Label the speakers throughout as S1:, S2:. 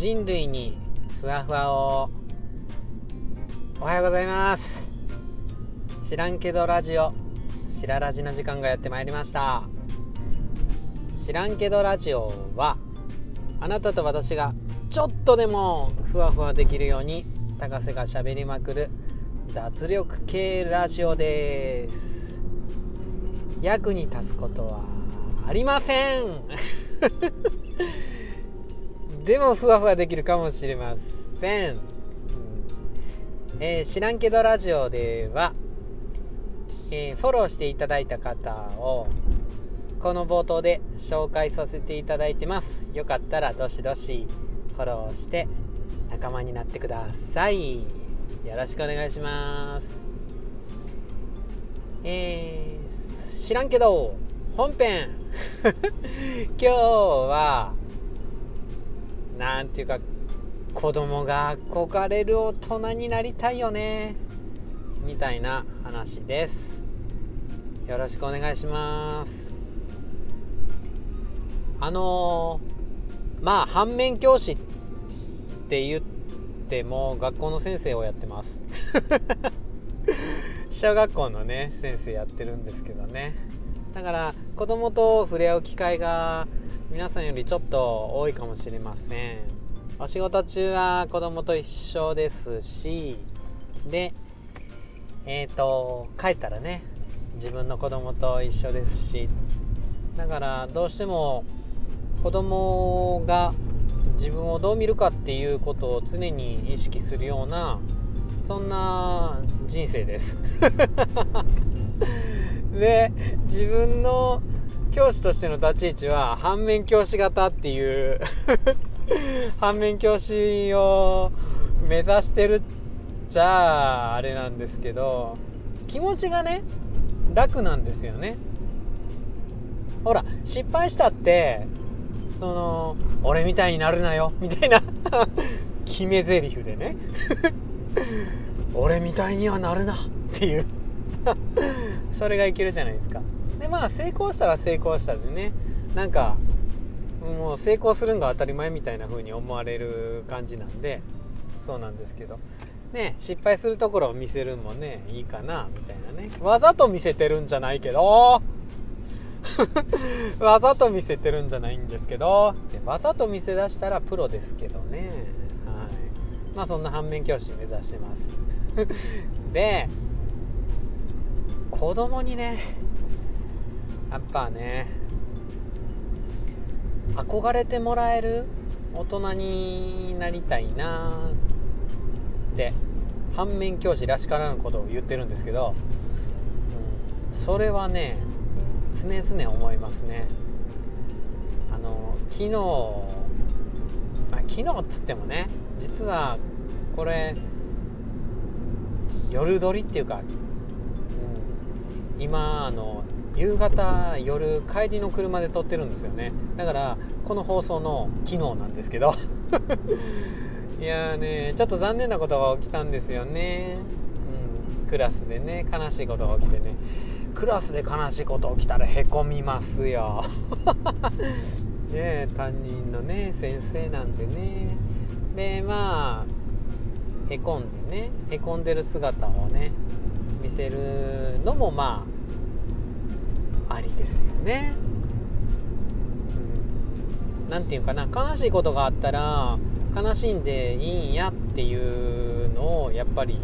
S1: 人類にふわふわを。おはようございます。知らんけどラジオ。しらラジの時間がやってまいりました。知らんけどラジオはあなたと私がちょっとでもふわふわできるように高瀬がしゃべりまくる脱力系ラジオです。役に立つことはありません。でもふわふわできるかもしれません、えー、知らんけどラジオでは、えー、フォローしていただいた方をこの冒頭で紹介させていただいてます。よかったらどしどしフォローして仲間になってください。よろしくお願いします。えー、知らんけど本編。今日はなんていうか子供が憧れる大人になりたいよね。みたいな話です。よろしくお願いします。あのー、まあ反面教師って言っても学校の先生をやってます。小学校のね先生やってるんですけどね。だから子供と触れ合う機会が皆さんよりちょっと多いかもしれません。お仕事中は子供と一緒ですしでえっ、ー、と帰ったらね自分の子供と一緒ですしだからどうしても子供が自分をどう見るかっていうことを常に意識するようなそんな人生です。で自分の教師としての立ち位置は反面教師型っていう 反面教師を目指してるっちゃあれなんですけど気持ちがね楽なんですよね。ほら失敗したってその俺みたいになるなよみたいな 決め台詞でね。俺みたいにはなるなっていう。それがいけるじゃないですか。でまあ成功したら成功したでね。なんかもう成功するんが当たり前みたいな風に思われる感じなんでそうなんですけど。ね失敗するところを見せるのもねいいかなみたいなね。わざと見せてるんじゃないけど。わざと見せてるんじゃないんですけど。わざと見せ出したらプロですけどね。はい。まあそんな反面教師目指してます。で子供にねやっぱね憧れてもらえる大人になりたいなって反面教師らしからぬことを言ってるんですけど、うん、それはね常々思いますね。あの昨日、まあ、昨日っつってもね実はこれ夜撮りっていうか、うん、今あの夕方夜帰りの車で撮ってるんですよね。だからこの放送の昨日なんですけど。いやーねちょっと残念なことが起きたんですよね、うん、クラスでね悲しいことが起きてね。クラスで悲しいこと起きたらへこみますよ。ね担任のね先生なんでね。でまあへこんでねへこんでる姿をね見せるのもまあですよね。何、うん、て言うかな悲しいことがあったら悲しんでいいんやっていうのをやっぱり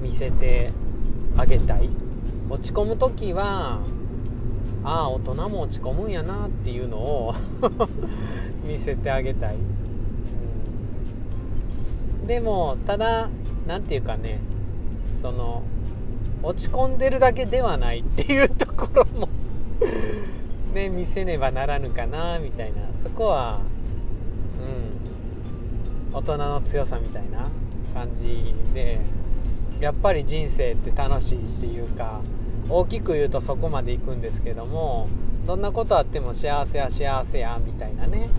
S1: 見せてあげたい。落ち込む時はああ大人も落ち込むんやなっていうのを 見せてあげたい、うん、でもただ何て言うかねその落ち込んでるだけではないっていうところも ね見せねばならぬかなみたいな。そこはうん。大人の強さみたいな感じでやっぱり人生って楽しいっていうか大きく言うとそこまで行くんですけどもどんなことあっても幸せや幸せやみたいなね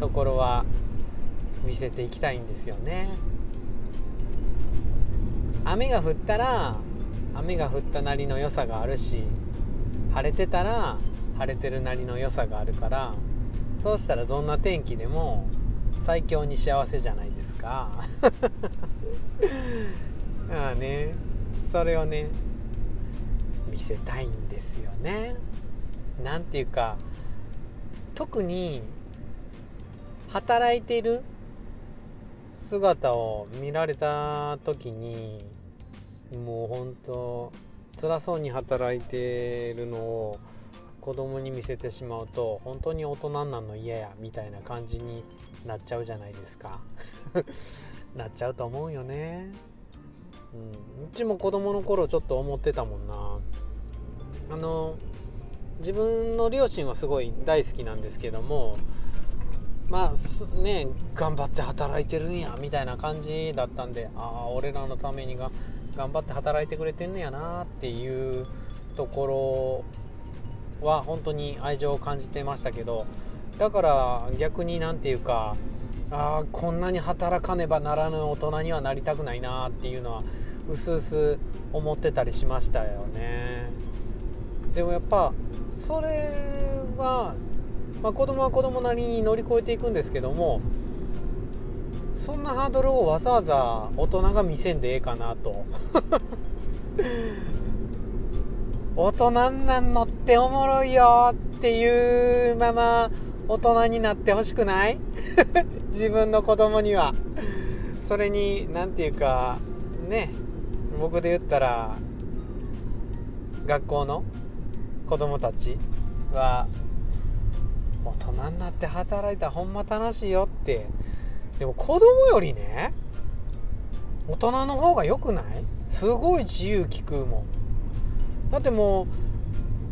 S1: ところは見せていきたいんですよね。雨が降ったら雨が降ったなりの良さがあるし晴れてたら晴れてるなりの良さがあるからそうしたらどんな天気でも最強に幸せじゃないですか。あ あねそれをね見せたいんですよね。なんていうか特に働いてる姿を見られた時にもう本当辛そうに働いてるのを子供に見せてしまうと本当に大人になるの嫌やみたいな感じになっちゃうじゃないですか。なっちゃうと思うよね、うん、うちも子供の頃ちょっと思ってたもんな。あの自分の両親はすごい大好きなんですけどもまあね頑張って働いてるんやみたいな感じだったんでああ俺らのためにが頑張って働いてくれてんねやなっていうところは本当に愛情を感じてましたけどだから逆に何て言うかああこんなに働かねばならぬ大人にはなりたくないなっていうのはうすうす思ってたりしましたよね。でもやっぱそれは、まあ、子供は子供なりに乗り越えていくんですけどもそんなハードルをわざわざ大人が見せんでええかなと。大人になんのっておもろいよっていうまま大人になってほしくない？自分の子供には。それに何て言うかね僕で言ったら学校の子供たちは大人になって働いたらほんま楽しいよってでも子供よりね大人の方が良くない？すごい自由利くもん。だっても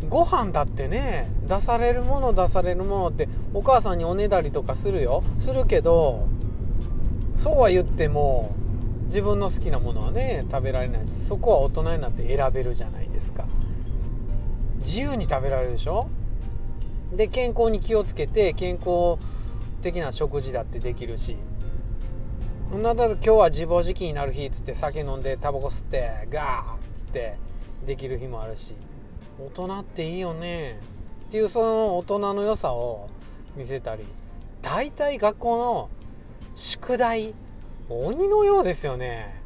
S1: うご飯だってね出されるもの出されるものってお母さんにおねだりとかするよ。するけどそうは言っても自分の好きなものはね食べられないしそこは大人になって選べるじゃないですか。自由に食べられるでしょ？で健康に気をつけて健康的な食事だってできるし。そん。なだ今日は自暴自棄になる日っつって酒飲んでタバコ吸ってガーッつってできる日もあるし。大人っていいよね。っていうその大人の良さを見せたり大体学校の宿題鬼のようですよね。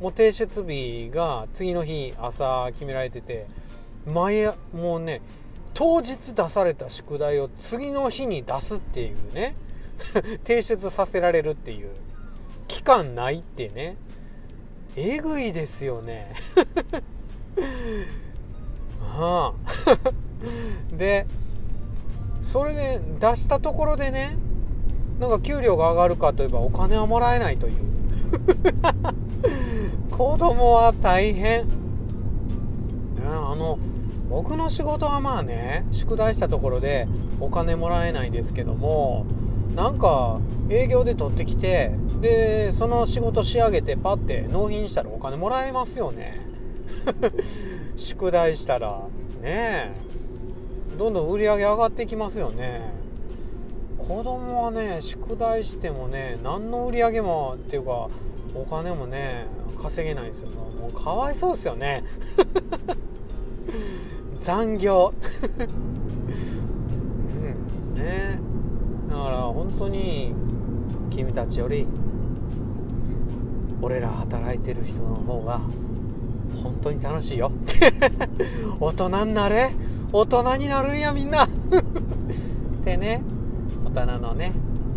S1: もう提出日が次の日朝決められてて毎もうね当日出された宿題を次の日に出すっていうね。提出させられるっていう。期間ないってね。えぐいですよね。ああ。でそれで出したところでねなんか給料が上がるかといえばお金はもらえないという。子供は大変。あの僕の仕事はまあね宿題したところでお金もらえないですけどもなんか営業で取ってきてでその仕事仕上げてパッて納品したらお金もらえますよね。宿題したら。ねえ。どんどん売り上げ上がってきますよね。子供はね宿題してもね何の売り上げもっていうかお金もね稼げないんですよ。もうかわいそうですよね。残業。うん。ねだから本当に君たちより俺ら働いてる人の方が本当に楽しいよ。大人になれ。大人になるんやみんな。ってね大人のね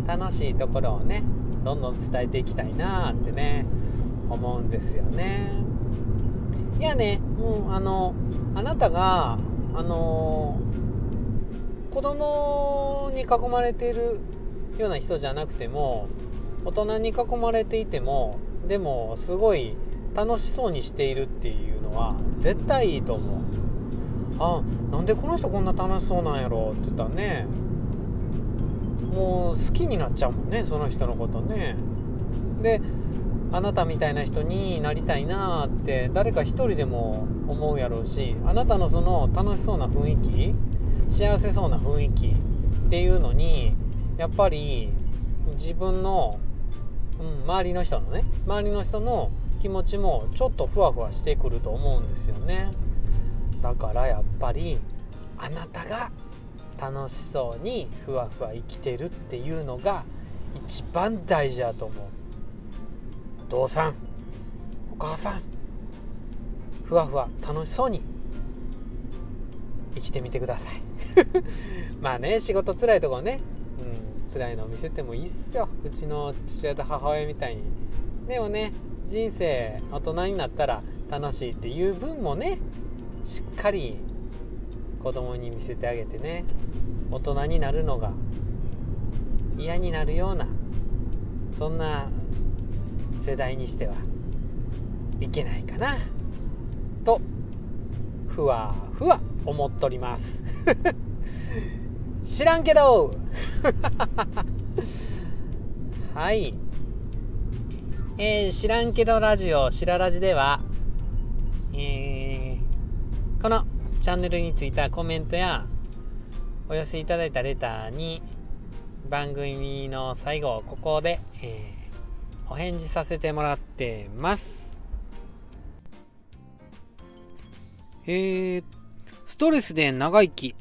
S1: 楽しいところをねどんどん伝えていきたいなってね思うんですよね。いやねもうあのあなたがあの子供に囲まれているような人じゃなくても大人に囲まれていてもでもすごい楽しそうにしているっていうのは絶対いいと思う。あなんでこの人こんな楽しそうなんやろって言ったらねもう好きになっちゃうもんねその人のことね。であなたみたいな人になりたいなって誰か一人でも思うやろうしあなたのその楽しそうな雰囲気幸せそうな雰囲気っていうのにやっぱり自分の、うん、周りの人のね周りの人の気持ちもちょっとふわふわしてくると思うんですよね。だからやっぱりあなたが楽しそうにふわふわ生きてるっていうのが一番大事だと思う。お父さんお母さんふわふわ楽しそうに生きてみてください。まあね仕事辛いとこね、うん、辛いのを見せてもいいっすよ。うちの父親と母親みたいに。でもね人生大人になったら楽しいっていう分もねしっかり子供に見せてあげてね。大人になるのが嫌になるようなそんな世代にしてはいけないかな。とふわふわ思っとります。知らんけど。はい。えー、知らんけどラジオしらラジではえー、このチャンネルについたコメントやお寄せいただいたレターに番組の最後ここで、えー、お返事させてもらってます。えー、ストレスで長生き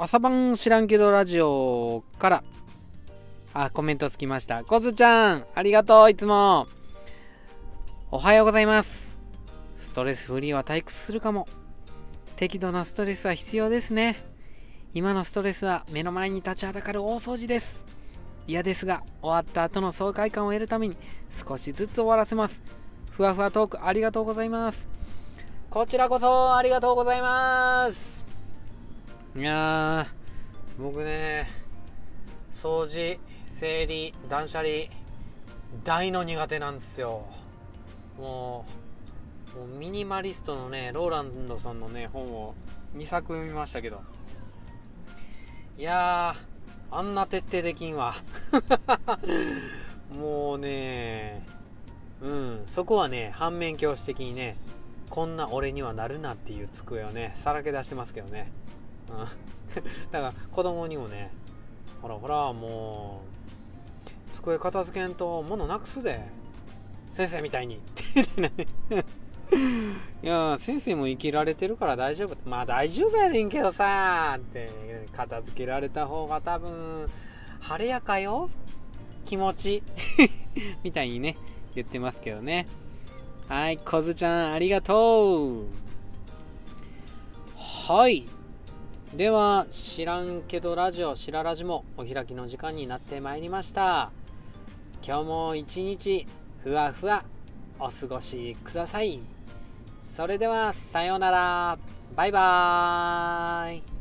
S1: 朝晩知らんけどラジオからあコメントつきました。コズちゃんありがとういつも。おはようございます。ストレスフリーは退屈するかも。適度なストレスは必要ですね。今のストレスは目の前に立ちはだかる大掃除です。嫌ですが終わった後の爽快感を得るために少しずつ終わらせます。ふわふわトークありがとうございます。こちらこそありがとうございます。いや僕ね掃除整理断捨離大の苦手なんですよ。もうもうミニマリストのねローランドさんのね本を2作見ましたけど。いやあんな徹底できんわ。もうねうんそこはね反面教師的にねこんな俺にはなるなっていう机をねさらけ出してますけどね。だから子供にもねほらほらもう机片付けんと物なくすで。先生みたいに。っ ていや先生も生きられてるから大丈夫。まあ大丈夫やねんけどさって片付けられた方が多分晴れやかよ。気持ち。みたいにね言ってますけどね。はいこずちゃんありがとう。はい。では知らんけどラジオしらラジもお開きの時間になってまいりました。今日も一日ふわふわお過ごしください。それではさようなら。バイバーイ。